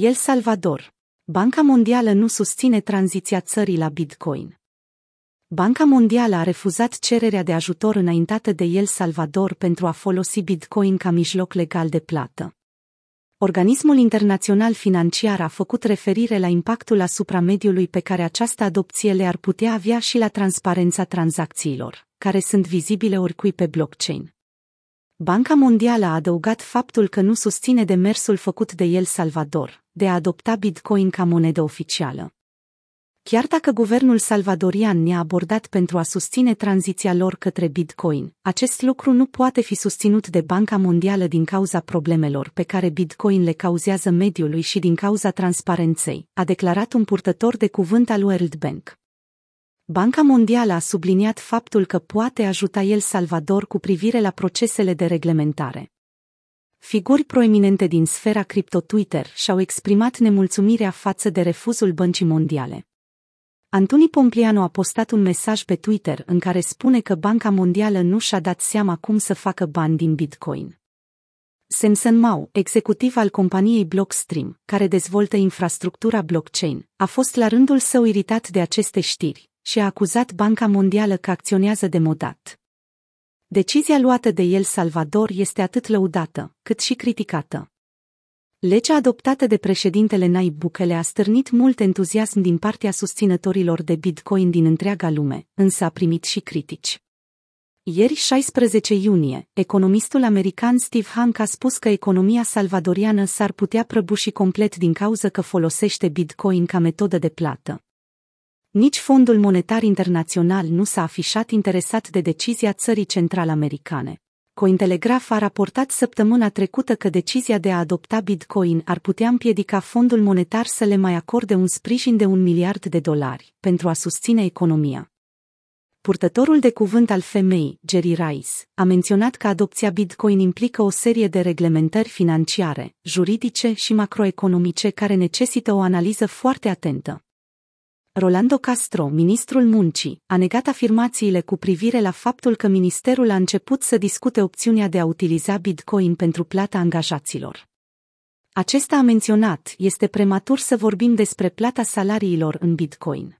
El Salvador. Banca Mondială nu susține tranziția țării la Bitcoin. Banca Mondială a refuzat cererea de ajutor înaintată de El Salvador pentru a folosi Bitcoin ca mijloc legal de plată. Organismul internațional financiar a făcut referire la impactul asupra mediului pe care această adopție le-ar putea avea și la transparența tranzacțiilor, care sunt vizibile oricui pe blockchain. Banca Mondială a adăugat faptul că nu susține demersul făcut de El Salvador, de a adopta Bitcoin ca monedă oficială. Chiar dacă guvernul salvadorian ne-a abordat pentru a susține tranziția lor către Bitcoin, acest lucru nu poate fi susținut de Banca Mondială din cauza problemelor pe care Bitcoin le cauzează mediului și din cauza transparenței, a declarat un purtător de cuvânt al World Bank. Banca Mondială a subliniat faptul că poate ajuta El Salvador cu privire la procesele de reglementare. Figuri proeminente din sfera cripto Twitter și-au exprimat nemulțumirea față de refuzul Băncii Mondiale. Antoni Pompliano a postat un mesaj pe Twitter în care spune că Banca Mondială nu și-a dat seama cum să facă bani din Bitcoin. Sensen Mao, executiv al companiei Blockstream, care dezvoltă infrastructura blockchain, a fost la rândul său iritat de aceste știri și a acuzat Banca Mondială că acționează demodat. Decizia luată de El Salvador este atât lăudată, cât și criticată. Legea adoptată de președintele Nayib Bukele a stârnit mult entuziasm din partea susținătorilor de Bitcoin din întreaga lume, însă a primit și critici. Ieri, 16 iunie, economistul american Steve Hank a spus că economia salvadoriană s-ar putea prăbuși complet din cauza că folosește Bitcoin ca metodă de plată. Nici Fondul Monetar Internațional nu s-a afișat interesat de decizia țării central-americane. Cointelegraph a raportat săptămâna trecută că decizia de a adopta Bitcoin ar putea împiedica fondul monetar să le mai acorde un sprijin de un miliard de dolari pentru a susține economia. Purtătorul de cuvânt al femei, Jerry Rice, a menționat că adopția Bitcoin implică o serie de reglementări financiare, juridice și macroeconomice care necesită o analiză foarte atentă. Rolando Castro, ministrul muncii, a negat afirmațiile cu privire la faptul că ministerul a început să discute opțiunea de a utiliza Bitcoin pentru plata angajaților. Acesta a menționat, este prematur să vorbim despre plata salariilor în Bitcoin.